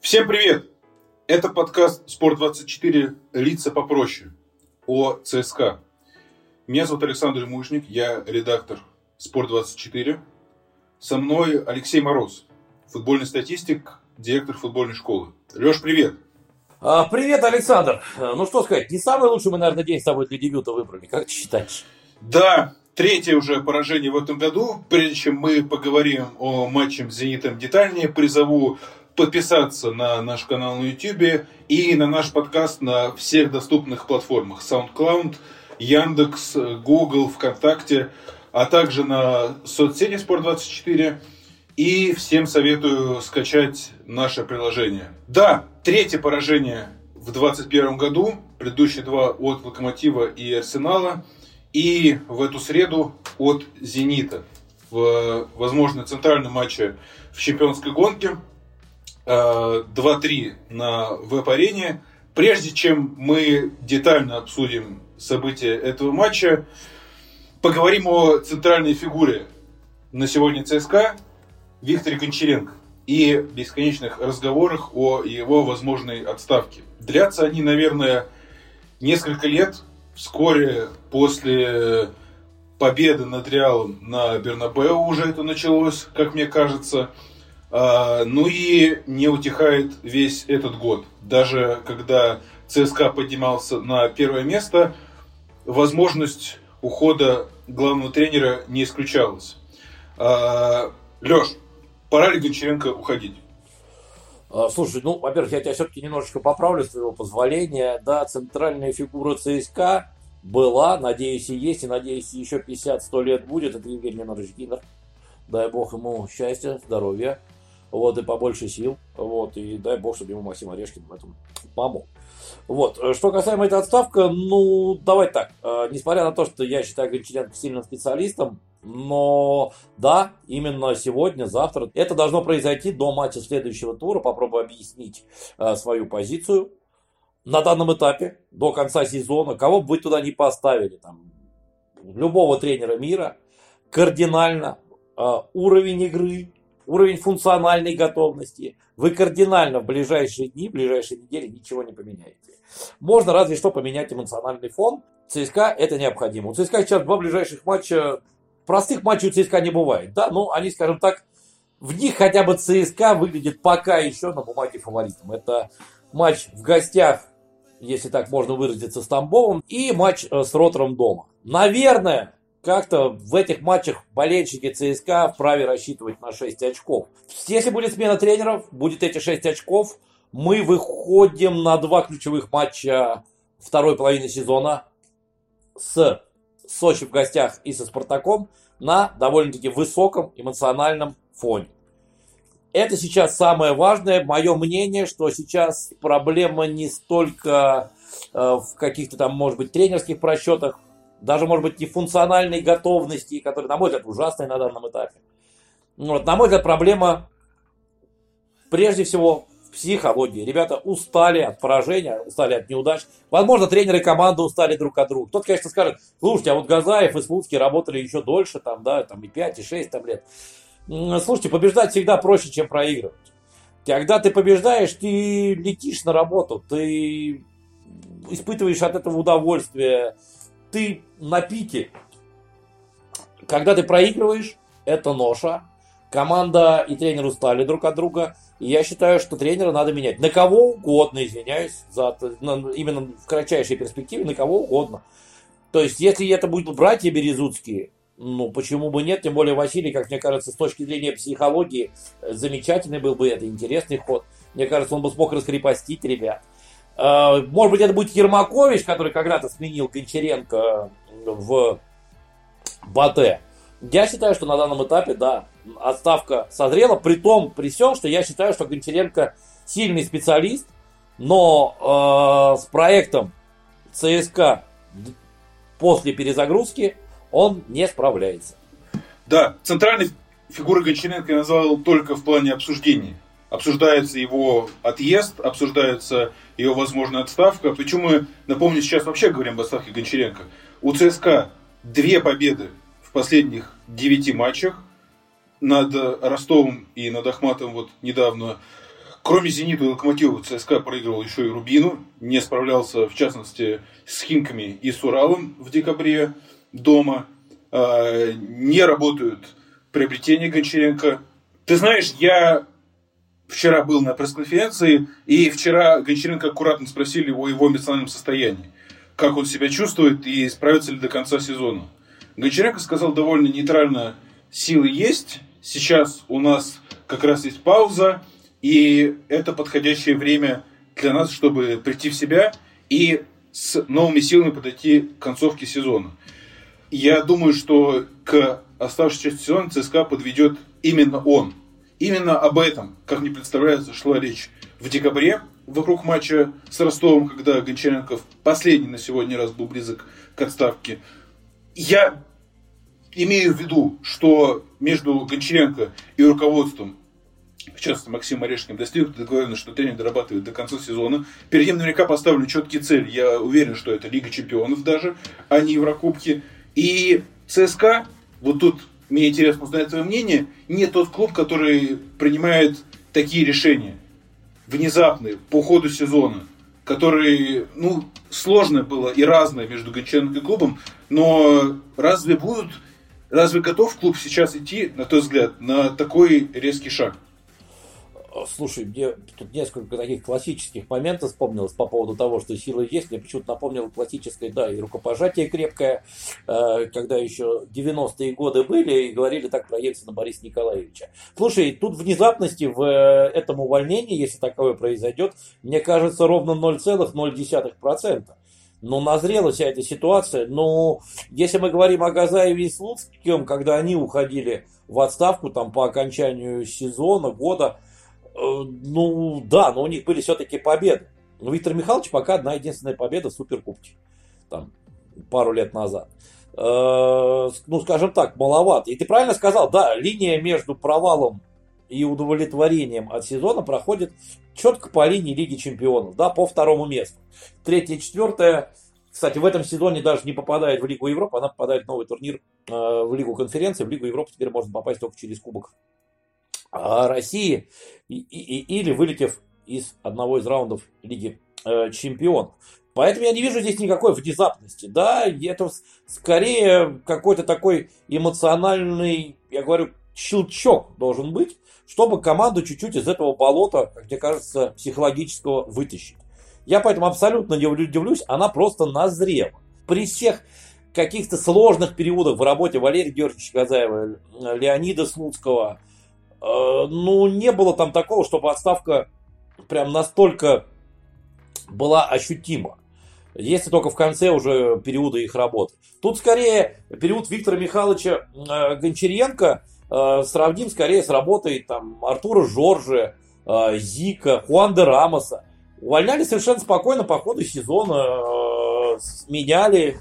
Всем привет! Это подкаст «Спорт24. Лица попроще» о ЦСКА. Меня зовут Александр Мужник, я редактор «Спорт24». Со мной Алексей Мороз, футбольный статистик, директор футбольной школы. Леш, привет! А, привет, Александр. Ну что сказать, не самый лучший мы, наверное, день с тобой для дебюта выбрали. Как ты считаешь? Да, третье уже поражение в этом году. Прежде чем мы поговорим о матче с «Зенитом» детальнее, призову подписаться на наш канал на YouTube и на наш подкаст на всех доступных платформах. SoundCloud, Яндекс, Google, ВКонтакте, а также на соцсети Спорт24. И всем советую скачать наше приложение. Да, третье поражение в 2021 году, предыдущие два от Локомотива и Арсенала, и в эту среду от Зенита в, возможно, центральном матче в чемпионской гонке – 2-3 на веб-арене. Прежде чем мы детально обсудим события этого матча, поговорим о центральной фигуре на сегодня ЦСКА Викторе Гончаренко и бесконечных разговорах о его возможной отставке. Длятся они, наверное, несколько лет. Вскоре после победы над Реалом на Бернабеу уже это началось, как мне кажется – ну и не утихает весь этот год. Даже когда ЦСКА поднимался на первое место, возможность ухода главного тренера не исключалась. А, Леш, пора ли Гончаренко уходить? А, слушай, ну, во-первых, я тебя все-таки немножечко поправлю, с твоего позволения. Да, центральная фигура ЦСКА была, надеюсь, и есть, и надеюсь, еще 50-100 лет будет. Это Евгений Леонидович Гиннер. Дай бог ему счастья, здоровья вот, и побольше сил, вот, и дай бог, чтобы ему Максим Орешкин в этом помог. Вот, э, что касаемо этой отставки, ну, давай так, э, несмотря на то, что я считаю Гончаренко сильным специалистом, но да, именно сегодня, завтра, это должно произойти до матча следующего тура, попробую объяснить э, свою позицию. На данном этапе, до конца сезона, кого бы вы туда не поставили, там, любого тренера мира, кардинально уровень игры, уровень функциональной готовности, вы кардинально в ближайшие дни, в ближайшие недели ничего не поменяете. Можно разве что поменять эмоциональный фон. ЦСКА это необходимо. У ЦСКА сейчас два ближайших матча. Простых матчей у ЦСКА не бывает, да, но они, скажем так, в них хотя бы ЦСКА выглядит пока еще на бумаге фаворитом. Это матч в гостях, если так можно выразиться, с Тамбовым, и матч э, с Ротором дома. Наверное, как-то в этих матчах болельщики ЦСКА вправе рассчитывать на 6 очков. Если будет смена тренеров, будет эти 6 очков, мы выходим на два ключевых матча второй половины сезона с Сочи в гостях и со Спартаком на довольно-таки высоком эмоциональном фоне. Это сейчас самое важное. Мое мнение, что сейчас проблема не столько э, в каких-то там, может быть, тренерских просчетах, даже, может быть, нефункциональной готовности, которая, на мой взгляд, ужасная на данном этапе. Вот, на мой взгляд, проблема прежде всего в психологии. Ребята устали от поражения, устали от неудач. Возможно, тренеры команды устали друг от друга. Кто-то, конечно, скажет, слушайте, а вот Газаев и Слуцкий работали еще дольше, там, да, там и 5, и 6 там, лет. Слушайте, побеждать всегда проще, чем проигрывать. Когда ты побеждаешь, ты летишь на работу, ты испытываешь от этого удовольствие, ты на пике. Когда ты проигрываешь, это ноша. Команда и тренер устали друг от друга. И я считаю, что тренера надо менять. На кого угодно, извиняюсь, за, именно в кратчайшей перспективе, на кого угодно. То есть, если это будут братья Березутские, ну, почему бы нет? Тем более Василий, как мне кажется, с точки зрения психологии, замечательный был бы это, интересный ход. Мне кажется, он бы смог раскрепостить ребят. Э, может быть, это будет Ермакович, который когда-то сменил Гончаренко в Батэ. Я считаю, что на данном этапе, да, отставка созрела, при том, при всем, что я считаю, что Гончаренко сильный специалист, но э, с проектом ЦСКА после перезагрузки он не справляется. Да, центральной фигурой Гончаренко я назвал только в плане обсуждения обсуждается его отъезд, обсуждается его возможная отставка. Причем мы, напомню, сейчас вообще говорим об отставке Гончаренко. У ЦСКА две победы в последних девяти матчах над Ростовом и над Ахматом вот недавно Кроме «Зенита» и «Локомотива» ЦСКА проигрывал еще и «Рубину». Не справлялся, в частности, с «Химками» и с «Уралом» в декабре дома. А, не работают приобретения Гончаренко. Ты знаешь, я вчера был на пресс-конференции, и вчера Гончаренко аккуратно спросили о его эмоциональном состоянии. Как он себя чувствует и справится ли до конца сезона. Гончаренко сказал довольно нейтрально, силы есть, сейчас у нас как раз есть пауза, и это подходящее время для нас, чтобы прийти в себя и с новыми силами подойти к концовке сезона. Я думаю, что к оставшейся части сезона ЦСКА подведет именно он. Именно об этом, как мне представляется, шла речь в декабре вокруг матча с Ростовом, когда Гончаренков последний на сегодня раз был близок к отставке. Я имею в виду, что между Гончаренко и руководством в частности, Максим Орешкин достиг договоренности, что тренер дорабатывает до конца сезона. Перед ним наверняка поставлю четкие цели. Я уверен, что это Лига Чемпионов даже, а не Еврокубки. И ЦСКА, вот тут мне интересно узнать твое мнение, не тот клуб, который принимает такие решения внезапные по ходу сезона, которые, ну, сложное было и разное между Гончаренко и клубом, но разве будут, разве готов клуб сейчас идти, на твой взгляд, на такой резкий шаг? Слушай, мне тут несколько таких классических моментов вспомнилось по поводу того, что сила есть. Мне почему-то напомнило классическое, да, и рукопожатие крепкое, э, когда еще 90-е годы были и говорили так про Ельцина Бориса Николаевича. Слушай, тут внезапности в э, этом увольнении, если такое произойдет, мне кажется, ровно 0,0%. Но назрела вся эта ситуация. Но если мы говорим о Газаеве и Слуцком, когда они уходили в отставку там, по окончанию сезона, года, Э, ну, да, но у них были все-таки победы. Но Виктор Михайлович пока одна единственная победа в Суперкубке. Там, пару лет назад. Э, ну, скажем так, маловато. И ты правильно сказал, да, линия между провалом и удовлетворением от сезона проходит четко по линии Лиги Чемпионов, да, по второму месту. Третье, четвертое, кстати, в этом сезоне даже не попадает в Лигу Европы, она попадает в новый турнир э, в Лигу конференции. В Лигу Европы теперь можно попасть только через Кубок России и, и, или вылетев из одного из раундов Лиги э, Чемпионов. Поэтому я не вижу здесь никакой внезапности. Да, это скорее какой-то такой эмоциональный, я говорю, щелчок должен быть, чтобы команду чуть-чуть из этого болота, как мне кажется, психологического вытащить. Я поэтому абсолютно не удивлюсь, она просто назрела. При всех каких-то сложных периодах в работе Валерия Георгиевича Газаева, Леонида Слуцкого, ну, не было там такого, чтобы отставка прям настолько была ощутима. Если только в конце уже периода их работы. Тут скорее период Виктора Михайловича э, Гончаренко э, сравним скорее с работой там, Артура Жоржа, э, Зика, Хуанда Рамоса. Увольняли совершенно спокойно по ходу сезона, э, меняли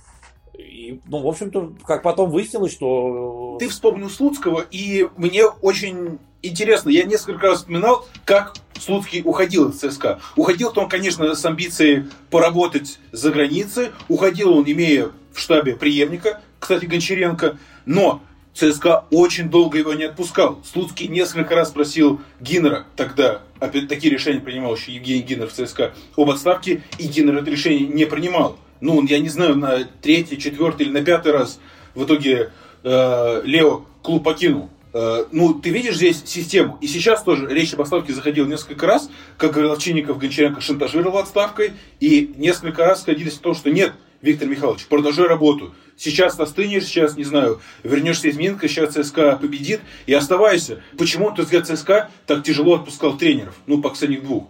и, ну, в общем-то, как потом выяснилось, что... Ты вспомнил Слуцкого, и мне очень интересно, я несколько раз вспоминал, как Слуцкий уходил из ЦСКА. Уходил он, конечно, с амбицией поработать за границей. Уходил он, имея в штабе преемника, кстати, Гончаренко. Но ЦСКА очень долго его не отпускал. Слуцкий несколько раз просил Гиннера, тогда такие решения принимал еще Евгений Гиннер в ЦСКА, об отставке, и Гиннер это решение не принимал ну, я не знаю, на третий, четвертый или на пятый раз в итоге э, Лео клуб покинул. Э, ну, ты видишь здесь систему. И сейчас тоже речь об отставке заходила несколько раз, как Головчинников Гончаренко шантажировал отставкой, и несколько раз сходились в том, что нет, Виктор Михайлович, продолжай работу. Сейчас остынешь, сейчас, не знаю, вернешься из Минска, сейчас ЦСКА победит, и оставайся. Почему, ты взгляд, ЦСКА так тяжело отпускал тренеров? Ну, по последних двух.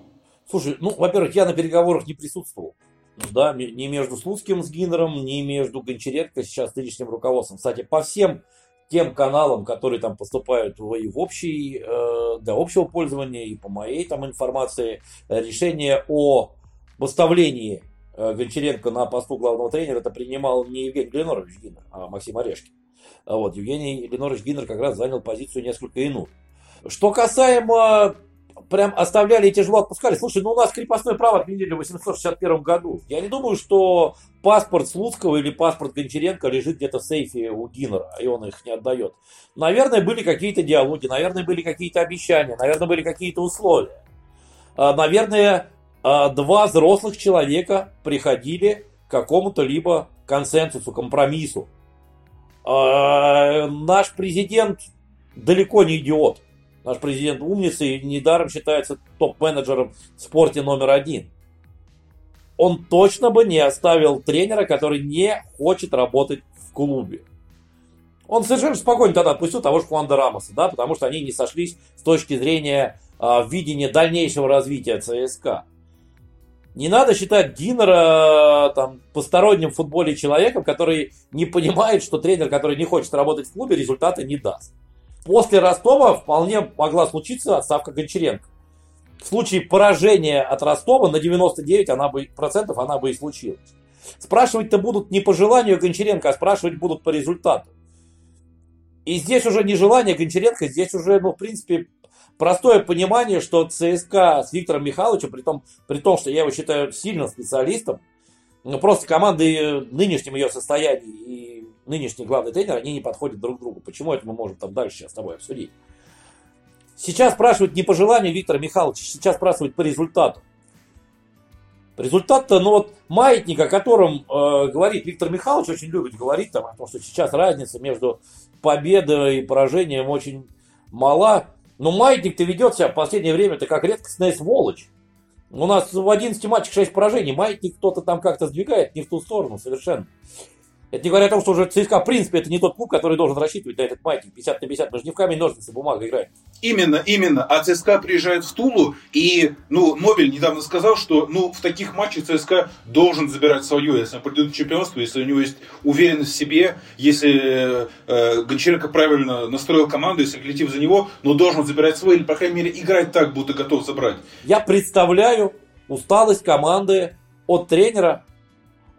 Слушай, ну, во-первых, я на переговорах не присутствовал да, ни между Слуцким с Гиннером, ни между Гончаренко сейчас нынешним руководством. Кстати, по всем тем каналам, которые там поступают и в общий, э, для общего пользования, и по моей там информации, решение о выставлении э, Гончаренко на посту главного тренера это принимал не Евгений Ленорович Гиннер, а Максим Орешкин. Вот, Евгений Ленорович Гиннер как раз занял позицию несколько иную. Что касаемо прям оставляли и тяжело отпускали. Слушай, ну у нас крепостное право отменили в 861 году. Я не думаю, что паспорт Слуцкого или паспорт Гончаренко лежит где-то в сейфе у Гиннера, и он их не отдает. Наверное, были какие-то диалоги, наверное, были какие-то обещания, наверное, были какие-то условия. наверное, два взрослых человека приходили к какому-то либо консенсусу, компромиссу. Наш президент далеко не идиот. Наш президент умница и недаром считается топ-менеджером в спорте номер один. Он точно бы не оставил тренера, который не хочет работать в клубе. Он совершенно спокойно тогда отпустил того же Хуанда Рамоса, да, потому что они не сошлись с точки зрения э, видения дальнейшего развития ЦСКА. Не надо считать Динера там, посторонним в футболе человеком, который не понимает, что тренер, который не хочет работать в клубе, результаты не даст. После Ростова вполне могла случиться отставка Гончаренко. В случае поражения от Ростова на 99 она бы, процентов она бы и случилась. Спрашивать-то будут не по желанию Гончаренко, а спрашивать будут по результату. И здесь уже не желание Гончаренко, здесь уже, ну, в принципе, простое понимание, что ЦСКА с Виктором Михайловичем, при том, при том что я его считаю сильным специалистом, ну, просто команды нынешнем ее состоянии и нынешний главный тренер, они не подходят друг другу. Почему это мы можем там дальше сейчас с тобой обсудить? Сейчас спрашивают не по желанию Виктора Михайловича, сейчас спрашивают по результату. Результат-то, ну вот маятник, о котором э, говорит Виктор Михайлович, очень любит говорить там, о том, что сейчас разница между победой и поражением очень мала. Но маятник-то ведет себя в последнее время-то как редкостная сволочь. У нас в 11 матчах 6 поражений. Маятник кто-то там как-то сдвигает не в ту сторону совершенно. Это не говоря о том, что уже ЦСКА, в принципе, это не тот клуб, который должен рассчитывать на этот маятник 50 на 50. Мы же не в камень, ножницы, бумага играем. Именно, именно. А ЦСКА приезжает в Тулу, и, ну, Нобель недавно сказал, что, ну, в таких матчах ЦСКА должен забирать свое, если он придет к чемпионству, если у него есть уверенность в себе, если э, Гончаренко правильно настроил команду, если коллектив за него, но должен забирать свой, или, по крайней мере, играть так, будто готов забрать. Я представляю усталость команды от тренера,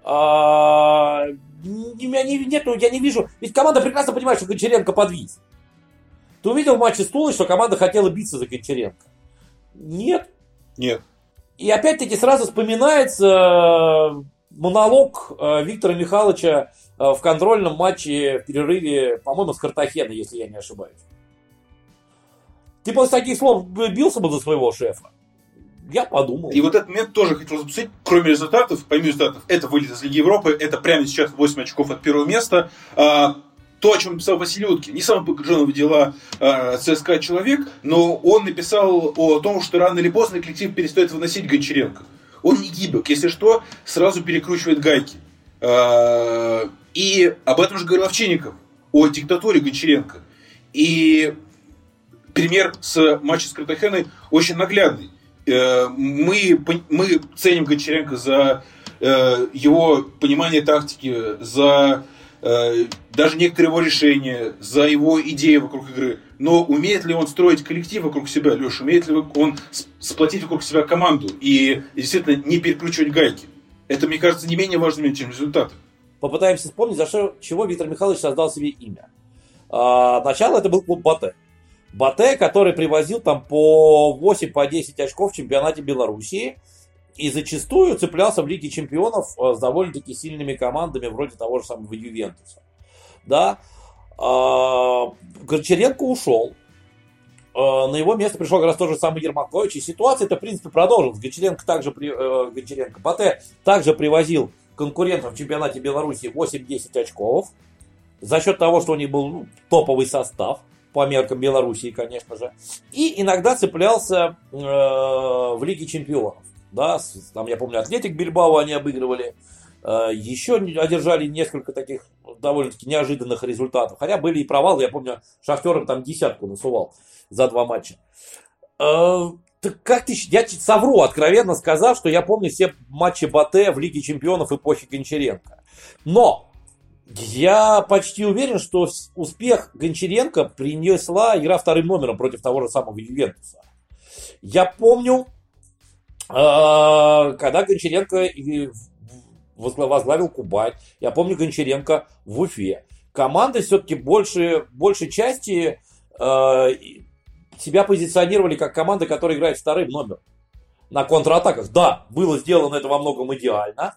а, меня не, нету, я не вижу. Ведь команда прекрасно понимает, что Гончаренко подвис. Ты увидел в матче с Тулой, что команда хотела биться за Гончаренко? Нет. Нет. И опять-таки сразу вспоминается э, монолог э, Виктора Михайловича э, в контрольном матче в перерыве, по-моему, с Картахена, если я не ошибаюсь. Ты после таких слов бился бы за своего шефа? Я подумал. И вот этот момент тоже хотел запустить, кроме результатов, помимо результатов, это вылет из Лиги Европы, это прямо сейчас 8 очков от первого места. А, то, о чем написал Василий Уткин, не самый погруженный в дела э, ЦСКА человек, но он написал о том, что рано или поздно коллектив перестает выносить Гончаренко. Он не гибок, если что, сразу перекручивает гайки. Э, и об этом же говорил Овчинников, о диктатуре Гончаренко. И пример с матча с Картахеной очень наглядный. Э, мы, мы ценим Гончаренко за э, его понимание тактики, за э, даже некоторые его решения, за его идеи вокруг игры. Но умеет ли он строить коллектив вокруг себя, Леша? Умеет ли он сплотить вокруг себя команду и действительно не перекручивать гайки? Это, мне кажется, не менее важно, чем результат. Попытаемся вспомнить, за что, чего Виктор Михайлович создал себе имя. А, начало это был клуб Батэ. Батэ, который привозил там по 8, по 10 очков в чемпионате Белоруссии и зачастую цеплялся в Лиге Чемпионов э, с довольно-таки сильными командами, вроде того же самого Ювентуса. Да. А, Горчаренко ушел. А, на его место пришел как раз тот же самый Ермакович. И ситуация это в принципе, продолжилась. Гончаренко также, при, э, Гончаренко, Батэ также привозил конкурентов в чемпионате Беларуси 8-10 очков. За счет того, что у них был ну, топовый состав по меркам Белоруссии, конечно же. И иногда цеплялся э, в Лиге Чемпионов. Да, там, я помню, Атлетик Бильбао они обыгрывали. Э, еще одержали несколько таких довольно-таки неожиданных результатов. Хотя были и провалы. Я помню, Шахтером там десятку насувал за два матча. Э, так как ты, я совру, откровенно сказав, что я помню все матчи Батэ в Лиге Чемпионов эпохи Гончаренко. Но я почти уверен, что успех Гончаренко принесла игра вторым номером против того же самого Ювентуса. Я помню, а, когда Гончаренко возглавил Кубань, я помню Гончаренко в Уфе. Команды все-таки больше, большей части а, себя позиционировали как команда, которая играет вторым номером на контратаках. Да, было сделано это во многом идеально,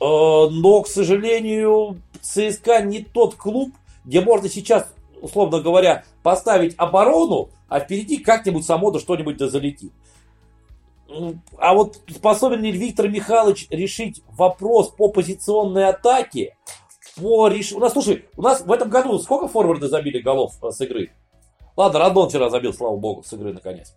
но, к сожалению, ЦСКА не тот клуб, где можно сейчас, условно говоря, поставить оборону, а впереди как-нибудь само да что-нибудь да залетит. А вот способен ли Виктор Михайлович решить вопрос по позиционной атаке? По реш... У нас, слушай, у нас в этом году сколько форварды забили голов э, с игры? Ладно, Радон вчера забил, слава богу, с игры наконец.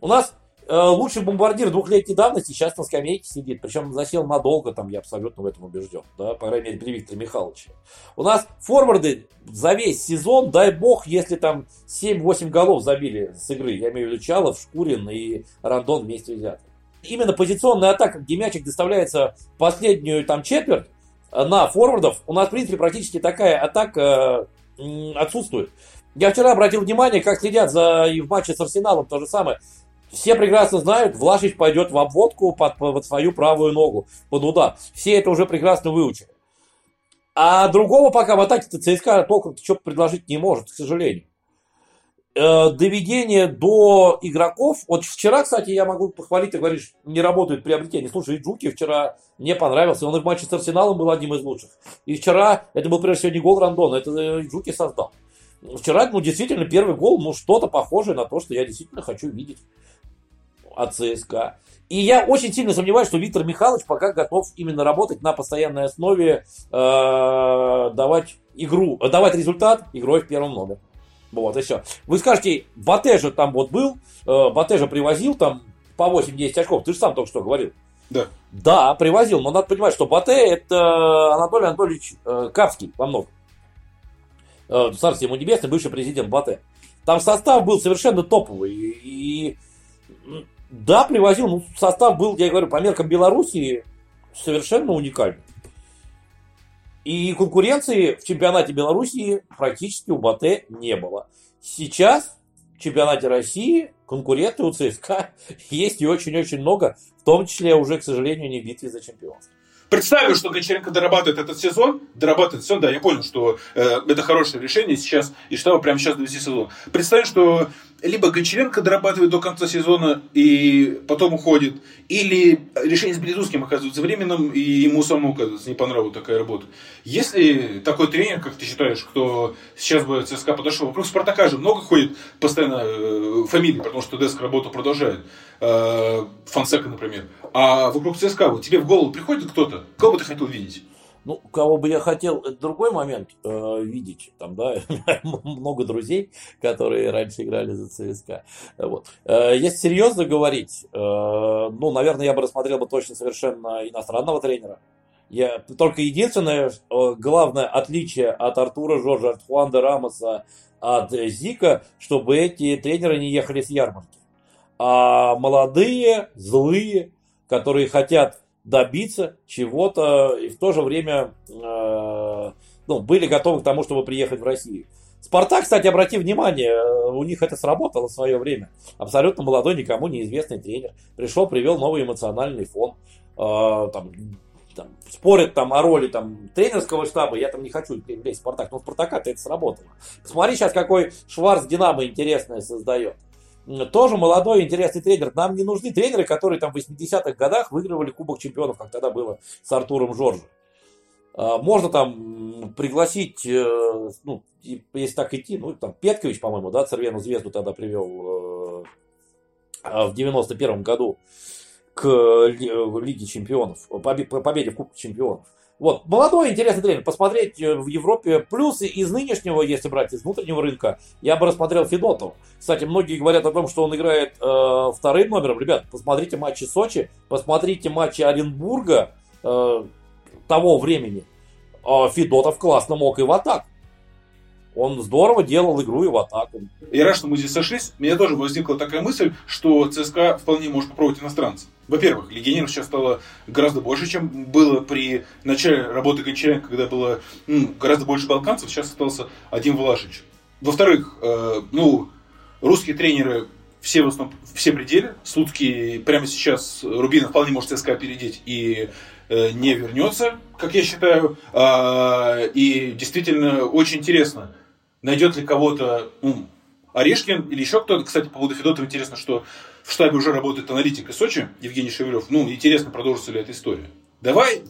У нас э, лучший бомбардир двухлетней давности сейчас на скамейке сидит. Причем засел надолго, там я абсолютно в этом убежден. Да, по крайней мере, при Викторе Михайловиче. У нас форварды за весь сезон, дай бог, если там 7-8 голов забили с игры. Я имею в виду Чалов, Шкурин и Рандон вместе взяты. Именно позиционная атака, где мячик доставляется в последнюю там четверть э, на форвардов, у нас, в принципе, практически такая атака э, отсутствует. Я вчера обратил внимание, как следят за и в матче с Арсеналом то же самое. Все прекрасно знают, Влашич пойдет в обводку под, под свою правую ногу, под удар. Все это уже прекрасно выучили. А другого пока в атаке-то ЦСКА толком что предложить не может, к сожалению. Э, доведение до игроков. Вот вчера, кстати, я могу похвалить, ты говоришь, не работает приобретение. Слушай, Джуки вчера мне понравился. Он и в матче с Арсеналом был одним из лучших. И вчера, это был прежде всего не гол Рандона, это Джуки создал. Вчера, ну, действительно, первый гол, ну, что-то похожее на то, что я действительно хочу видеть от ЦСКА. И я очень сильно сомневаюсь, что Виктор Михайлович пока готов именно работать на постоянной основе, э, давать игру, давать результат игрой в первом номере. Вот, и все. Вы скажете, Батэ же там вот был, э, Батэ же привозил там по 8-10 очков, ты же сам только что говорил. Да. Да, привозил, но надо понимать, что Батэ это Анатолий Анатольевич э, Капский во многом э, царствие ему небесное, бывший президент Батэ. Там состав был совершенно топовый. И, да, привозил, ну, состав был, я говорю, по меркам Белоруссии совершенно уникальный. И конкуренции в чемпионате Белоруссии практически у Батэ не было. Сейчас в чемпионате России конкуренты у ЦСКА есть и очень-очень много, в том числе уже, к сожалению, не в битве за чемпионство. Представив, что Гончаренко дорабатывает этот сезон, дорабатывает сезон, да, я понял, что э, это хорошее решение сейчас, и что прямо сейчас довести сезон. Представим, что либо Гончаренко дорабатывает до конца сезона и потом уходит, или решение с Березуским оказывается временным, и ему самому, оказывается, не понравилась такая работа. Если такой тренер, как ты считаешь, кто сейчас бы ЦСКА подошел, вокруг Спартака же много ходит постоянно э, фамилий, потому что Деск работу продолжает, э, например. А вокруг ЦСКА, вот тебе в голову приходит кто-то, кого бы ты хотел видеть? Ну, кого бы я хотел, это другой момент э, видеть. Там, да, много друзей, которые раньше играли за ЦСКА. Вот. Э, если серьезно говорить, э, ну, наверное, я бы рассмотрел бы точно совершенно иностранного тренера. Я, только единственное, э, главное отличие от Артура Жоржа, от Хуанда Рамоса, от Зика, чтобы эти тренеры не ехали с ярмарки. А молодые, злые, которые хотят добиться чего-то и в то же время э, ну, были готовы к тому, чтобы приехать в Россию. Спартак, кстати, обрати внимание, э, у них это сработало в свое время. Абсолютно молодой, никому неизвестный тренер. Пришел, привел новый эмоциональный фон. Э, там, там, спорят там о роли там, тренерского штаба, я там не хочу лезть в Спартак, но Спартака-то это сработало. Посмотри сейчас, какой Шварц Динамо интересное создает тоже молодой интересный тренер. Нам не нужны тренеры, которые там в 80-х годах выигрывали Кубок Чемпионов, как тогда было с Артуром Жоржем. А, можно там пригласить, э, ну, если так идти, ну, там, Петкович, по-моему, да, Цервену Звезду тогда привел э, а, в 91 году к Лиге Чемпионов, победе в Кубке Чемпионов. Вот, молодой, интересный тренер. Посмотреть э, в Европе плюсы из нынешнего, если брать из внутреннего рынка, я бы рассмотрел Федотов. Кстати, многие говорят о том, что он играет э, вторым номером. Ребят, посмотрите матчи Сочи, посмотрите матчи Оренбурга э, того времени. Э, Федотов классно мог и в атаку. Он здорово делал игру и в атаку. Я рад, что мы здесь сошлись. У меня тоже возникла такая мысль, что ЦСКА вполне может попробовать иностранцев. Во-первых, легионеров сейчас стало гораздо больше, чем было при начале работы Гончаренко, когда было ну, гораздо больше балканцев, сейчас остался один Влашич. Во-вторых, э, ну, русские тренеры все в основном, все пределе. Слуцкий прямо сейчас Рубинов вполне может ЦСКА опередить и э, не вернется, как я считаю. Э, и действительно очень интересно, найдет ли кого-то ну, Орешкин или еще кто-то. Кстати, по поводу Федотова интересно, что в штабе уже работает аналитик из Сочи, Евгений Шевелев. Ну, интересно, продолжится ли эта история. Давай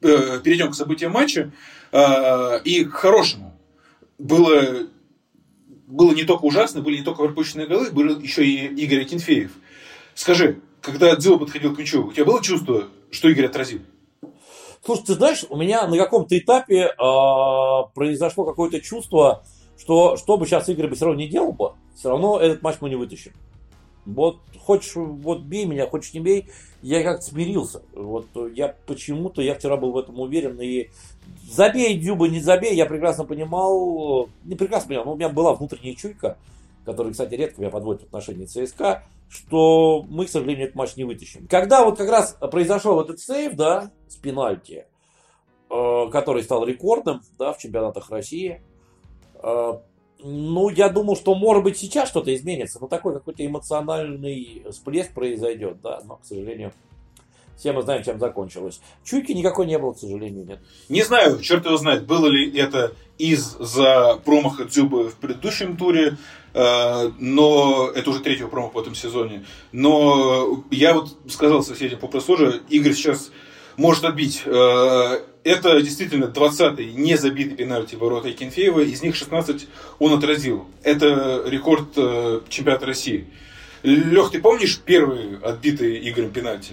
э, перейдем к событиям матча э, и к хорошему. Было, было не только ужасно, были не только пропущенные голы, был еще и Игорь Акинфеев. Скажи, когда Дзюба подходил к мячу, у тебя было чувство, что Игорь отразил? Слушай, ты знаешь, у меня на каком-то этапе э, произошло какое-то чувство, что что бы сейчас Игорь бы все равно не делал бы, все равно этот матч мы не вытащим. Вот хочешь, вот бей меня, хочешь не бей, я как-то смирился. Вот я почему-то, я вчера был в этом уверен, и забей Дюба, не забей, я прекрасно понимал, не прекрасно понимал, но у меня была внутренняя чуйка, которая, кстати, редко меня подводит в отношении ЦСКА, что мы, к сожалению, этот матч не вытащим. Когда вот как раз произошел этот сейв, да, с пенальти, э, который стал рекордным, да, в чемпионатах России, э, ну, я думал, что, может быть, сейчас что-то изменится, но такой какой-то эмоциональный всплеск произойдет, да, но, к сожалению, все мы знаем, чем закончилось. Чуйки никакой не было, к сожалению, нет. Не знаю, черт его знает, было ли это из-за промаха Дзюбы в предыдущем туре, э, но это уже третьего промаха в этом сезоне. Но я вот сказал соседям по пресс Игорь сейчас может отбить. Э, это действительно 20-й незабитый пенальти ворота Кенфеева, из них 16 он отразил. Это рекорд э, чемпионата России. Лех, ты помнишь первый отбитый Игорем пенальти?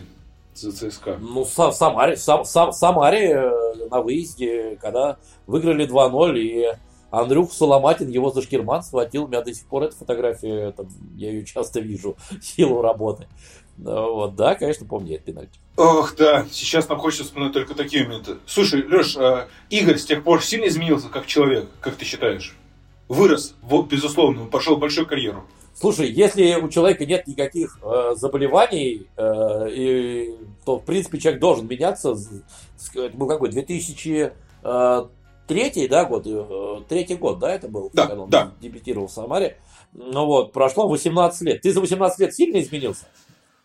За ЦСКА? Ну, в Самаре, в Самаре э, на выезде, когда выиграли 2-0, и Андрюх Соломатин его за шкирман схватил. У меня до сих пор эта фотография, там, я ее часто вижу, силу работы. Ну, вот, да, конечно, помню этот пенальти. Ох, да, сейчас нам хочется вспоминать только такие моменты. Слушай, Леш, а Игорь с тех пор сильно изменился как человек, как ты считаешь? Вырос, вот, безусловно, пошел большую карьеру. Слушай, если у человека нет никаких э, заболеваний, э, и, то, в принципе, человек должен меняться. Это был какой, 2003 э, да, год? Э, третий год, да, это был, да, когда он да. дебютировал в Самаре. Ну вот, прошло 18 лет. Ты за 18 лет сильно изменился?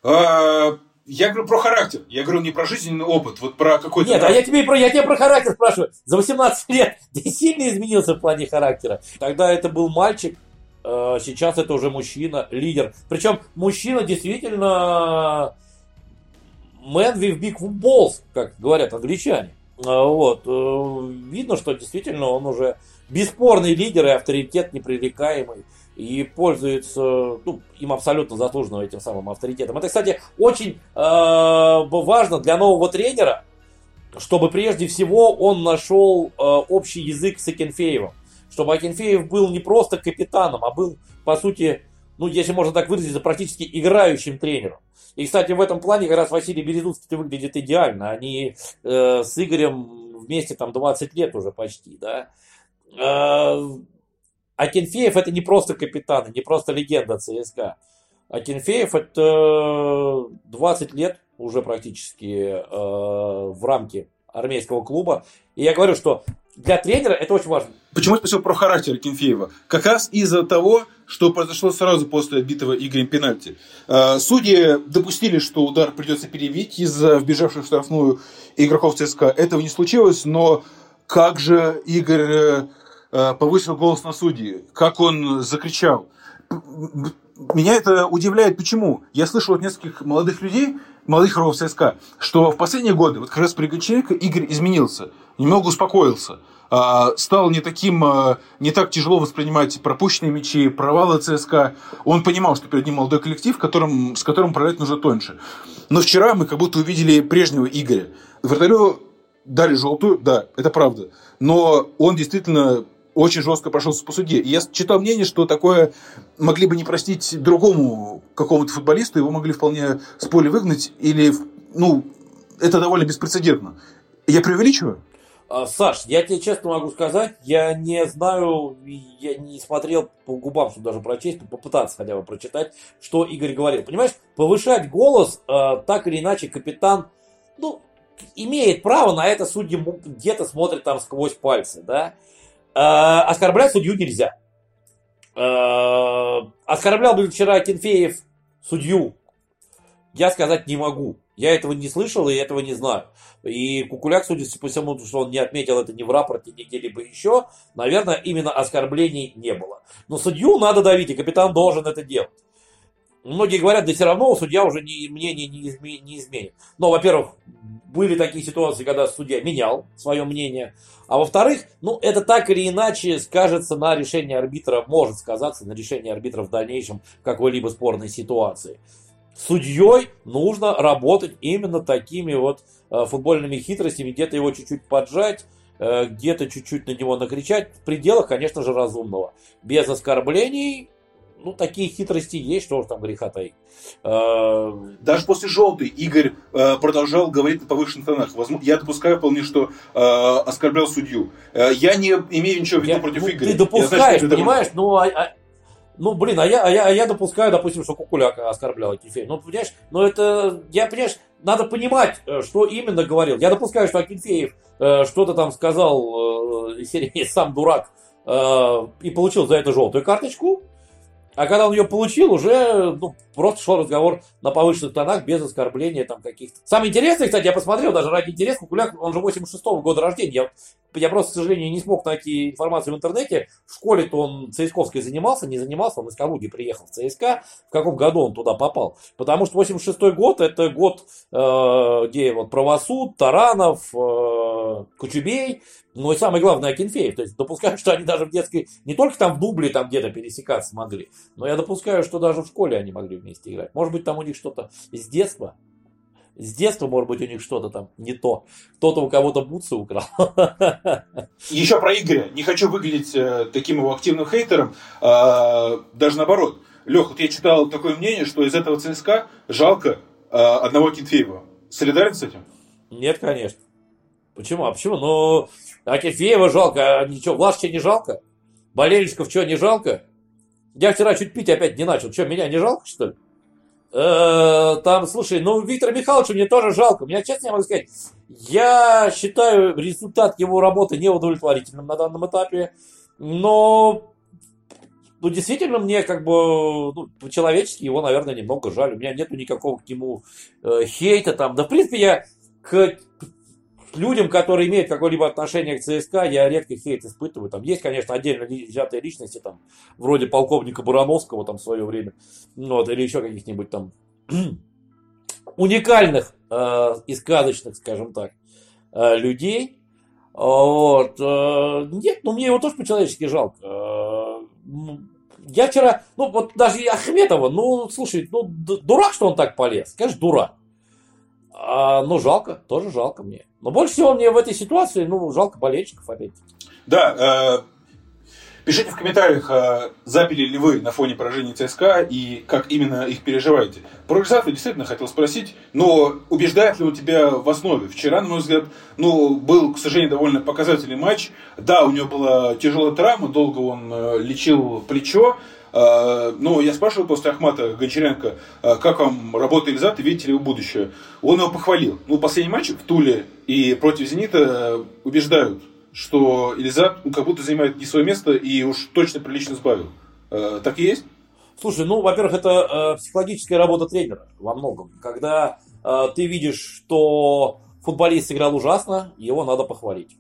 А, я говорю про характер. Я говорю не про жизненный опыт, вот про какой-то... Нет, а я тебе, про, я тебе про характер спрашиваю. За 18 лет ты сильно изменился в плане характера? Тогда это был мальчик, Э, сейчас это уже мужчина, лидер. Причем мужчина действительно man with big balls, как говорят англичане. Э, вот. Э, видно, что действительно он уже бесспорный лидер и авторитет непререкаемый. И пользуется ну, им абсолютно заслуженным этим самым авторитетом. Это, кстати, очень э, важно для нового тренера, чтобы прежде всего он нашел э, общий язык с Акинфеевым чтобы Акинфеев был не просто капитаном, а был, по сути, ну, если можно так выразиться, практически играющим тренером. И, кстати, в этом плане как раз Василий Березуцкий выглядит идеально. Они э, с Игорем вместе там 20 лет уже почти, да. Э, Акинфеев это не просто капитан, не просто легенда ЦСКА. Акинфеев это 20 лет уже практически э, в рамке армейского клуба. И я говорю, что для тренера это очень важно. Почему я спросил про характер Кенфеева? Как раз из-за того, что произошло сразу после отбитого Игорем пенальти. А, судьи допустили, что удар придется перебить из-за вбежавших в штрафную игроков ЦСКА. Этого не случилось, но как же Игорь э, э, повысил голос на судьи, как он закричал. Меня это удивляет. Почему? Я слышал от нескольких молодых людей, молодых игроков ЦСКА, что в последние годы, вот как раз при Гончаренко, Игорь изменился, немного успокоился, а, стал не таким, а, не так тяжело воспринимать пропущенные мячи, провалы ЦСКА. Он понимал, что перед ним молодой коллектив, которым, с которым управлять нужно тоньше. Но вчера мы как будто увидели прежнего Игоря. Вратарю дали желтую, да, это правда. Но он действительно очень жестко прошелся по суде. И я читал мнение, что такое могли бы не простить другому какому-то футболисту, его могли вполне с поля выгнать, или, ну, это довольно беспрецедентно. Я преувеличиваю? А, Саш, я тебе честно могу сказать, я не знаю, я не смотрел по губам, чтобы даже прочесть, попытаться хотя бы прочитать, что Игорь говорил. Понимаешь, повышать голос, э, так или иначе, капитан, ну, имеет право на это, судьи где-то смотрят там сквозь пальцы, да. Э, оскорблять судью нельзя. Э, оскорблял бы вчера Кенфеев судью, я сказать не могу. Я этого не слышал и этого не знаю. И Кукуляк, судя по всему, что он не отметил это ни в рапорте, ни где-либо еще, наверное, именно оскорблений не было. Но судью надо давить, и капитан должен это делать. Многие говорят, да все равно судья уже не, мнение не, изме, не изменит. Но, во-первых, были такие ситуации, когда судья менял свое мнение. А во-вторых, ну, это так или иначе скажется на решении арбитра, может сказаться на решении арбитра в дальнейшем какой-либо спорной ситуации. судьей нужно работать именно такими вот э, футбольными хитростями, где-то его чуть-чуть поджать, э, где-то чуть-чуть на него накричать, в пределах, конечно же, разумного. Без оскорблений, ну, такие хитрости есть, что же там греха таить. Э, Даже после желтой Игорь продолжал говорить на повышенных тонах. Я допускаю вполне, что оскорблял судью. Я не имею ничего в виду я, против ну, Игоря. Ты допускаешь, знаю, понимаешь, ну, а, а, ну, блин, а я, а, я, а я допускаю, допустим, что Кукуляк оскорблял Акинфеев. Ну, понимаешь, но ну, это, я, понимаешь, надо понимать, э, что именно говорил. Я допускаю, что Акинфеев э, что-то там сказал, э, серии «сам дурак», э, и получил за это желтую карточку. А когда он ее получил, уже ну, просто шел разговор на повышенных тонах, без оскорбления там каких-то. Самое интересное, кстати, я посмотрел, даже ради интереса, Кукуляк, он же 86-го года рождения. Я, я просто, к сожалению, не смог найти информацию в интернете. В школе-то он ЦСКовской занимался, не занимался, он из Калуги приехал в ЦСКА. В каком году он туда попал? Потому что 86-й год, это год, э, где вот правосуд, Таранов, э, Кучубей, ну и самое главное, Акинфеев. То есть допускаю, что они даже в детской, не только там в дубле там где-то пересекаться могли, но я допускаю, что даже в школе они могли вместе играть. Может быть, там у них что-то с детства, с детства, может быть, у них что-то там не то. Кто-то у кого-то бутсы украл. Еще про Игоря. Не хочу выглядеть э, таким его активным хейтером. Э, даже наоборот. Лех, вот я читал такое мнение, что из этого ЦСКА жалко э, одного Кентфеева. Солидарен с этим? Нет, конечно. Почему? А почему? Ну, а Кефеева жалко, а ничего, Влашича не жалко? Болельщиков что, не жалко? Я вчера чуть пить опять не начал. Что, меня не жалко, что ли? Э, там, слушай, ну, Виктора Михайловича мне тоже жалко. Меня, честно, я могу сказать, я считаю результат его работы неудовлетворительным на данном этапе. Но, ну, действительно, мне как бы, ну, по-человечески его, наверное, немного жаль. У меня нету никакого к нему э, хейта там. Да, в принципе, я к людям, которые имеют какое-либо отношение к ЦСКА, я редко хейт испытываю. Там есть, конечно, отдельно взятые личности, там, вроде полковника Бурановского там в свое время, ну, вот, или еще каких-нибудь там уникальных э, и сказочных, скажем так, э, людей. Вот. Э, нет, ну мне его тоже по-человечески жалко. Э, я вчера, ну вот даже и Ахметова, ну слушай, ну дурак, что он так полез, конечно, дурак. А, ну, жалко, тоже жалко мне. Но больше всего мне в этой ситуации, ну, жалко болельщиков опять. Да, э, пишите в комментариях, э, запили ли вы на фоне поражения ЦСКА и как именно их переживаете. Про результаты действительно хотел спросить, но убеждает ли он тебя в основе? Вчера, на мой взгляд, ну, был, к сожалению, довольно показательный матч. Да, у него была тяжелая травма, долго он э, лечил плечо, ну, я спрашивал после Ахмата Гончаренко, а, как вам работа Ильзата, видите ли вы будущее? Он его похвалил. Ну, последний матч в Туле и против Зенита убеждают, что Ильзат ну, как будто занимает не свое место и уж точно прилично сбавил. А, так и есть? Слушай, ну, во-первых, это э, психологическая работа тренера во многом. Когда э, ты видишь, что футболист сыграл ужасно, его надо похвалить.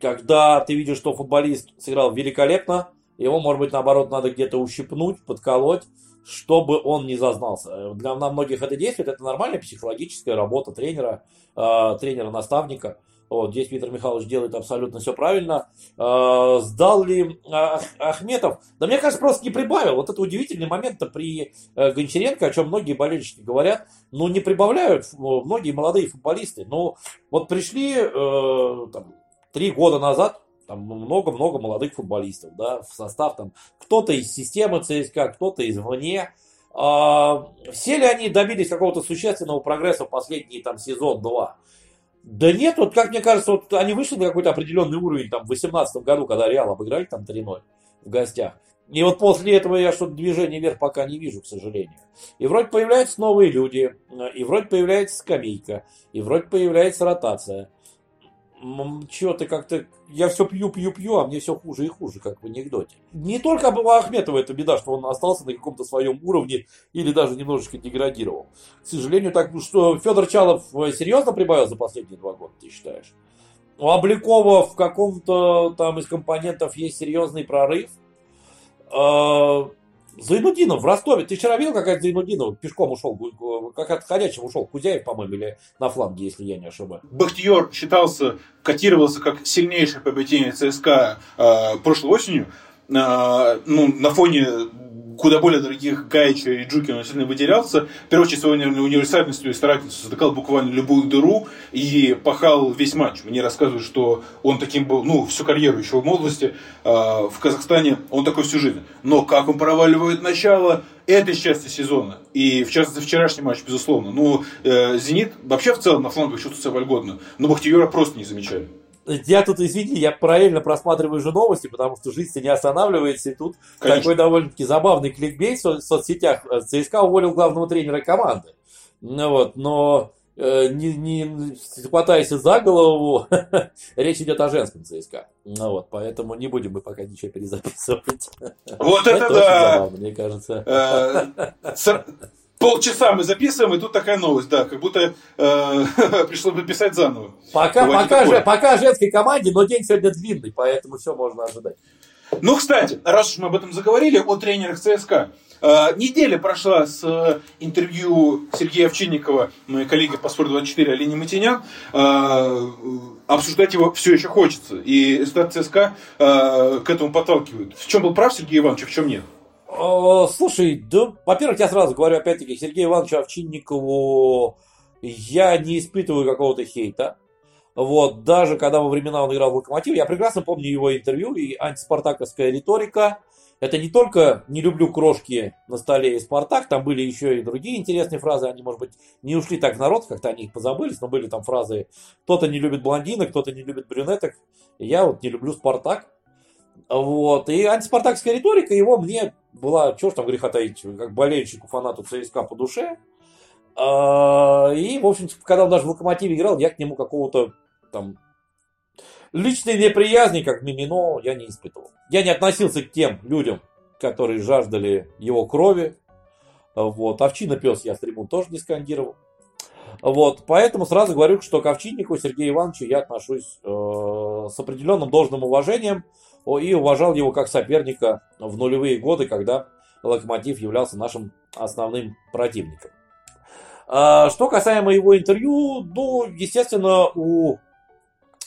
Когда ты видишь, что футболист сыграл великолепно, его, может быть, наоборот, надо где-то ущипнуть, подколоть, чтобы он не зазнался. Для на многих это действует, это нормальная психологическая работа тренера, э, тренера-наставника. Вот, здесь Виктор Михайлович делает абсолютно все правильно. Э, сдал ли Ах, Ахметов? Да мне кажется, просто не прибавил. Вот это удивительный момент при э, Гончаренко, о чем многие болельщики говорят. Ну, не прибавляют многие молодые футболисты. Ну, вот пришли э, там, три года назад там много-много молодых футболистов, да, в состав там кто-то из системы ЦСКА, кто-то извне. А, все ли они добились какого-то существенного прогресса в последний там сезон-два? Да нет, вот как мне кажется, вот они вышли на какой-то определенный уровень там в 2018 году, когда Реал обыграли там 3-0 в гостях. И вот после этого я что-то движение вверх пока не вижу, к сожалению. И вроде появляются новые люди, и вроде появляется скамейка, и вроде появляется ротация чего ты как-то... Я все пью, пью, пью, а мне все хуже и хуже, как в анекдоте. Не только об Ахметова это беда, что он остался на каком-то своем уровне или даже немножечко деградировал. К сожалению, так что Федор Чалов э, серьезно прибавил за последние два года, ты считаешь? У Обликова в каком-то там из компонентов есть серьезный прорыв. Зайнудинов в Ростове. Ты вчера видел, как от Зайнудинова пешком ушел, как от ходячего ушел? Кузяев, по-моему, или на фланге, если я не ошибаюсь. Бахтиер считался, котировался как сильнейший победитель ЦСКА э, прошлой осенью. Ну, на фоне куда более дорогих Гаича и Джукина он сильно выделялся. В первую очередь, своей универсальностью и старательностью затыкал буквально любую дыру и пахал весь матч. Мне рассказывают, что он таким был, ну, всю карьеру еще в молодости э, в Казахстане, он такой всю жизнь. Но как он проваливает начало этой части сезона, и в частности вчерашний матч, безусловно. Ну, э, Зенит вообще в целом на флангах чувствует себя вольготно, но Бахтиера просто не замечали. Я тут, извини, я параллельно просматриваю же новости, потому что жизнь не останавливается, и тут Конечно. такой довольно-таки забавный кликбейт в соцсетях. ЦСКА уволил главного тренера команды. Ну, вот, но э, не, не хватаясь за голову, речь идет о женском ЦСКА. Ну, вот, поэтому не будем мы пока ничего перезаписывать. Вот это, это да! Забавно, мне кажется. Полчаса мы записываем, и тут такая новость, да, как будто э, пришлось бы писать заново. Пока, пока, же, пока женской команде, но день сегодня длинный, поэтому все можно ожидать. Ну, кстати, раз уж мы об этом заговорили, о тренерах ЦСКА. Э, неделя прошла с э, интервью Сергея Овчинникова, моей коллеги по Спорт-24 Алине Матинян. Э, обсуждать его все еще хочется. И результат ЦСКА э, к этому подталкивает. В чем был прав Сергей Иванович, а в чем нет? Слушай, да, во-первых, я сразу говорю, опять-таки, Сергею Ивановичу Овчинникову я не испытываю какого-то хейта. Вот, даже когда во времена он играл в Локомотив, я прекрасно помню его интервью и антиспартаковская риторика. Это не только «не люблю крошки на столе» и «Спартак», там были еще и другие интересные фразы, они, может быть, не ушли так в народ, как-то они их позабылись, но были там фразы «кто-то не любит блондинок, кто-то не любит брюнеток, я вот не люблю «Спартак». Вот. И антиспартакская риторика его мне была, чего ж там греха таить, как болельщику, фанату ЦСКА по душе. А, и, в общем когда он даже в Локомотиве играл, я к нему какого-то там личной неприязни, как Мимино, я не испытывал. Я не относился к тем людям, которые жаждали его крови. Вот. Овчина пес я с трибун тоже не скандировал. Вот, поэтому сразу говорю, что к Овчиннику Сергею Ивановичу я отношусь э, с определенным должным уважением и уважал его как соперника в нулевые годы, когда Локомотив являлся нашим основным противником. А, что касаемо его интервью, ну, естественно, у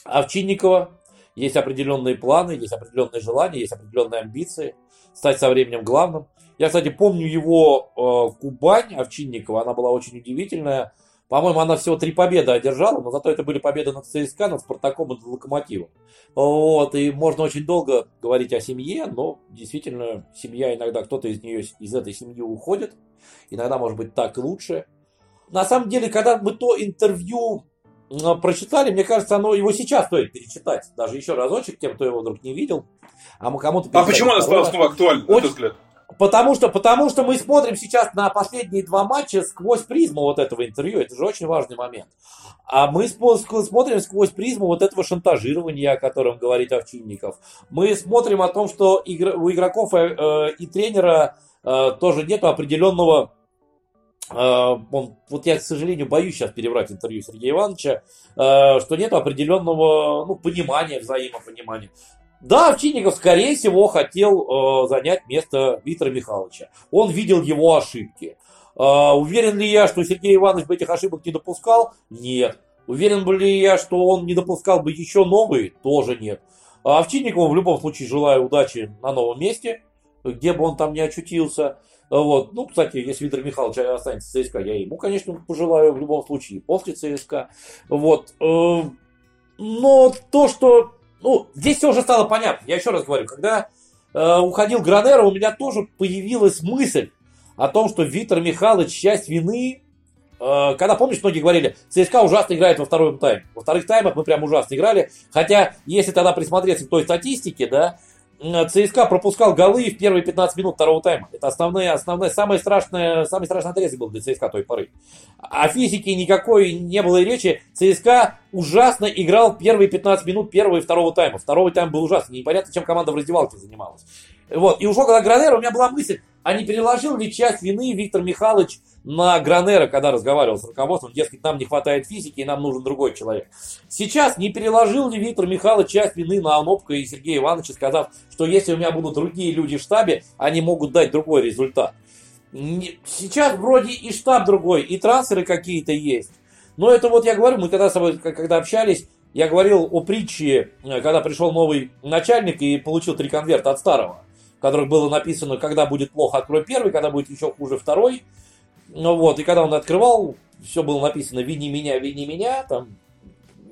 Овчинникова есть определенные планы, есть определенные желания, есть определенные амбиции стать со временем главным. Я, кстати, помню его э, Кубань Овчинникова, она была очень удивительная. По-моему, она всего три победы одержала, но зато это были победы над ЦСКА, над Спартаком и над Локомотивом. Вот, и можно очень долго говорить о семье, но действительно семья иногда, кто-то из нее, из этой семьи уходит. Иногда, может быть, так лучше. На самом деле, когда мы то интервью прочитали, мне кажется, оно его сейчас стоит перечитать. Даже еще разочек, тем, кто его вдруг не видел. А мы кому-то А почему оно стало снова актуальным, очень, взгляд? Потому что, потому что мы смотрим сейчас на последние два матча сквозь призму вот этого интервью. Это же очень важный момент. А мы смотрим сквозь призму вот этого шантажирования, о котором говорит Овчинников. Мы смотрим о том, что у игроков э, и тренера э, тоже нет определенного э, он, вот я, к сожалению, боюсь сейчас перебрать интервью Сергея Ивановича, что нет определенного ну, понимания, взаимопонимания. Да, Овчинников, скорее всего, хотел э, занять место Виктора Михайловича. Он видел его ошибки. Э, уверен ли я, что Сергей Иванович бы этих ошибок не допускал? Нет. Уверен бы ли я, что он не допускал бы еще новые? Тоже нет. А Овчинникову в любом случае желаю удачи на новом месте, где бы он там не очутился. Вот. Ну, кстати, если Виктор Михайлович останется в ЦСКА, я ему, конечно, пожелаю в любом случае после ЦСКА. Вот. Э, но то, что ну, здесь все уже стало понятно. Я еще раз говорю, когда э, уходил Гранера, у меня тоже появилась мысль о том, что Виктор Михайлович часть вины э, когда, помнишь, многие говорили, ЦСКА ужасно играет во втором тайме. Во вторых таймах мы прям ужасно играли. Хотя, если тогда присмотреться к той статистике, да, ЦСКА пропускал голы в первые 15 минут второго тайма. Это основные, основные, самое страшное, самый страшный отрезок был для ЦСКА той поры. О физике никакой не было и речи. ЦСКА ужасно играл первые 15 минут первого и второго тайма. Второй тайм был ужасный. Непонятно, чем команда в раздевалке занималась. Вот. И ушел когда Гранер, у меня была мысль, а не переложил ли часть вины Виктор Михайлович на Гранера, когда разговаривал с руководством, дескать, нам не хватает физики и нам нужен другой человек. Сейчас не переложил ли Виктор Михайлович часть вины на Анопка и Сергея Ивановича, сказав, что если у меня будут другие люди в штабе, они могут дать другой результат. Сейчас вроде и штаб другой, и трансферы какие-то есть. Но это вот я говорю, мы когда с тобой, когда общались, я говорил о притче, э, когда пришел новый начальник и получил три конверта от старого. Которых было написано, когда будет плохо, открой первый, когда будет еще хуже, второй. Ну вот, и когда он открывал, все было написано «Вини меня, вини меня», там,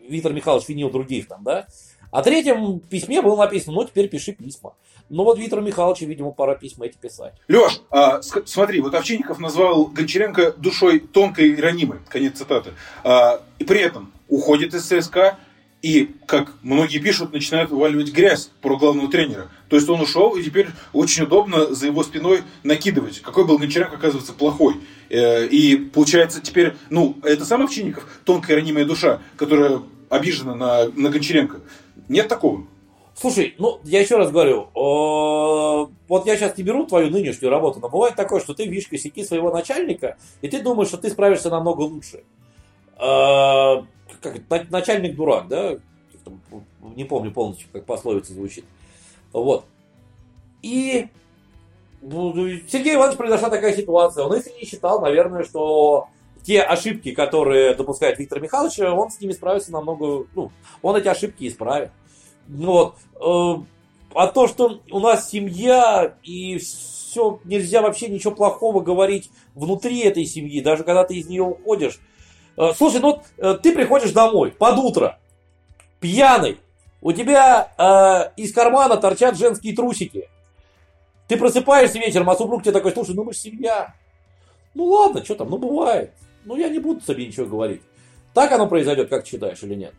Виктор Михайлович винил других там, да. А третьем письме было написано, ну, теперь пиши письма. Ну, вот Виктору Михайловичу, видимо, пора письма эти писать. Леш, а, смотри, вот Овчинников назвал Гончаренко душой тонкой и ранимой, конец цитаты. А, и при этом уходит из ЦСКА, и, как многие пишут, начинают вываливать грязь про главного тренера. То есть он ушел, и теперь очень удобно за его спиной накидывать. Какой был Гончаренко, оказывается, плохой. Э, и получается теперь, ну, это сам Овчинников, тонкая ранимая душа, которая обижена на, на Гончаренко. Нет такого. Слушай, ну, я еще раз говорю, вот я сейчас не беру твою нынешнюю работу, но бывает такое, что ты видишь косяки своего начальника, и ты думаешь, что ты справишься намного лучше. Как начальник дурак, да? Не помню полностью, как пословица звучит. Вот. И ну, Сергей Иванович произошла такая ситуация. Он искренне считал, наверное, что те ошибки, которые допускает Виктор Михайлович, он с ними справится намного, ну, он эти ошибки исправит. Вот. Э, а то, что у нас семья и все, нельзя вообще ничего плохого говорить внутри этой семьи, даже когда ты из нее уходишь. Э, слушай, ну э, ты приходишь домой под утро, пьяный, у тебя э, из кармана торчат женские трусики. Ты просыпаешься вечером, а супруг тебе такой, слушай, ну мы же семья. Ну ладно, что там, ну бывает. Ну я не буду тебе ничего говорить. Так оно произойдет, как ты считаешь, или нет?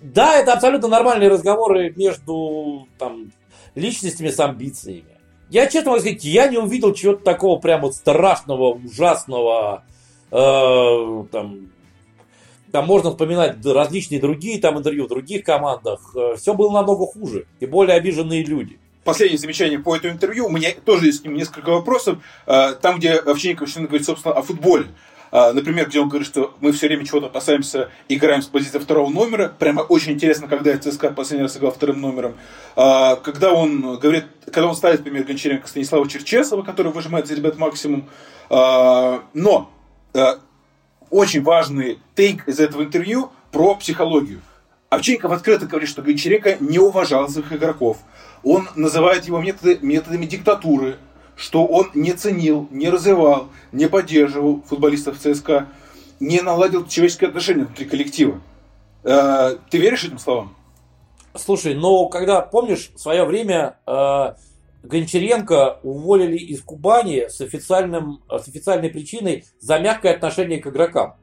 Да, это абсолютно нормальные разговоры между там, личностями с амбициями. Я честно могу сказать, я не увидел чего-то такого прямо страшного, ужасного. Э, там, там можно вспоминать различные другие там интервью в других командах. Э, Все было намного хуже. И более обиженные люди. Последнее замечание по этому интервью. У меня тоже есть к ним несколько вопросов. Э, там, где Овчинников говорит, собственно, о футболе. Например, где он говорит, что мы все время чего-то опасаемся, играем с позиции второго номера. Прямо очень интересно, когда ЦСКА последний раз играл вторым номером. Когда он говорит, когда он ставит, например, Гончаренко Станислава Черчесова, который выжимает за ребят максимум. Но очень важный тейк из этого интервью про психологию. Овчинников открыто говорит, что Гончаренко не уважал своих игроков. Он называет его методы, методами диктатуры, что он не ценил, не развивал, не поддерживал футболистов ЦСКА, не наладил человеческие отношения внутри коллектива. Э, ты веришь этим словам? Слушай, ну, когда, помнишь, в свое время э, Гончаренко уволили из Кубани с, официальным, с официальной причиной за мягкое отношение к игрокам.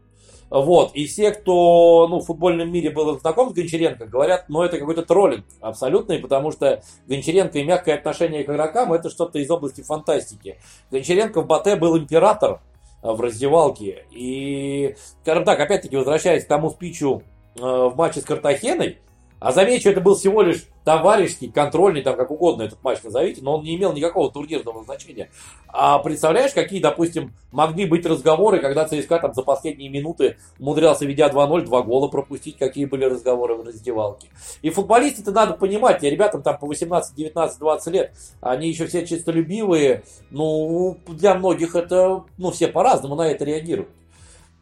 Вот. И все, кто ну, в футбольном мире был знаком с Гончаренко, говорят, ну это какой-то троллинг абсолютный, потому что Гончаренко и мягкое отношение к игрокам это что-то из области фантастики. Гончаренко в Бате был император э, в раздевалке. И, скажем так, опять-таки, возвращаясь к тому спичу э, в матче с Картахеной, а замечу, это был всего лишь товарищеский, контрольный, там как угодно этот матч назовите, но он не имел никакого турнирного значения. А представляешь, какие, допустим, могли быть разговоры, когда ЦСКА там за последние минуты умудрялся, ведя 2-0, два гола пропустить, какие были разговоры в раздевалке. И футболисты-то надо понимать, ребятам там по 18, 19, 20 лет, они еще все чистолюбивые, ну, для многих это, ну, все по-разному на это реагируют.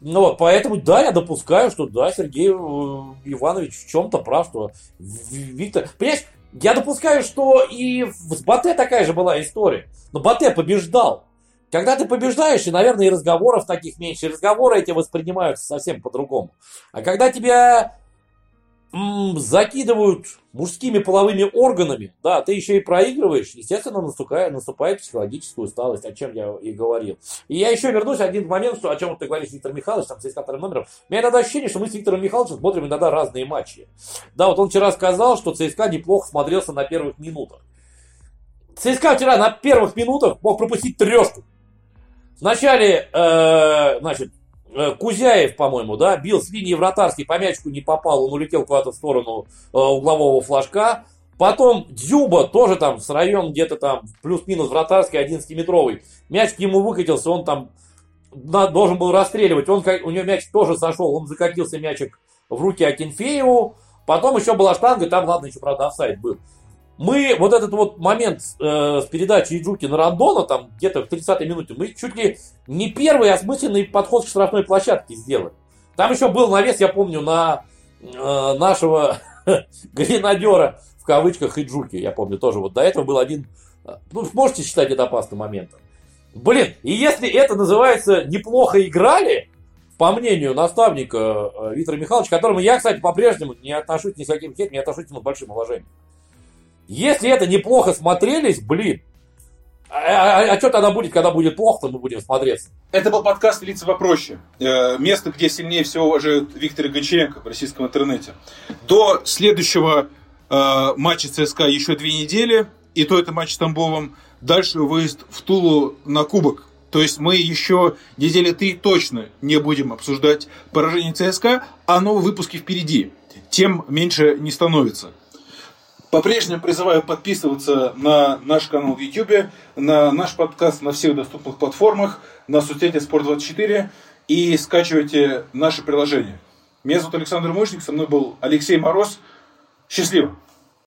Ну вот, поэтому, да, я допускаю, что да, Сергей э, Иванович в чем-то прав, что Виктор... Понимаешь, я допускаю, что и с Батэ такая же была история. Но Батэ побеждал. Когда ты побеждаешь, и, наверное, и разговоров таких меньше, и разговоры эти воспринимаются совсем по-другому. А когда тебя закидывают мужскими половыми органами, да, ты еще и проигрываешь, естественно, наступает, наступает психологическая усталость, о чем я и говорил. И я еще вернусь один момент, что, о чем ты говоришь, Виктор Михайлович, там, с вторым номером. У меня иногда ощущение, что мы с Виктором Михайловичем смотрим иногда разные матчи. Да, вот он вчера сказал, что ЦСКА неплохо смотрелся на первых минутах. ЦСКА вчера на первых минутах мог пропустить трешку. Вначале, э, значит, Кузяев, по-моему, да, бил с линии вратарской, по мячку не попал, он улетел куда-то в сторону э, углового флажка. Потом Дзюба тоже там с район где-то там плюс-минус вратарский 11-метровый. Мяч к нему выкатился, он там должен был расстреливать. Он, у него мяч тоже сошел, он закатился мячик в руки Акинфееву. Потом еще была штанга, там, ладно, еще, правда, офсайд был мы вот этот вот момент э, с передачей Иджуки на Рандона, там где-то в 30-й минуте, мы чуть ли не первый осмысленный подход к штрафной площадке сделали. Там еще был навес, я помню, на э, нашего гренадера, в кавычках, Иджуки, я помню тоже. Вот до этого был один Ну, можете считать это опасным моментом. Блин, и если это называется неплохо играли, по мнению наставника э, Виктора Михайловича, к которому я, кстати, по-прежнему не отношусь ни с каким хейтом, не отношусь с большим уважением. Если это неплохо смотрелись, блин, а, а, а, а что тогда будет, когда будет плохо, мы будем смотреться? Это был подкаст «Лица попроще». Э, место, где сильнее всего уважают Виктора Гончаренко в российском интернете. До следующего э, матча ЦСКА еще две недели, и то это матч с Тамбовым. Дальше выезд в Тулу на Кубок. То есть мы еще недели три точно не будем обсуждать поражение ЦСКА, а новые выпуски впереди. Тем меньше не становится. По-прежнему призываю подписываться на наш канал в YouTube, на наш подкаст на всех доступных платформах, на соцсети Спорт24 и скачивайте наше приложение. Меня зовут Александр Мощник, со мной был Алексей Мороз. Счастливо!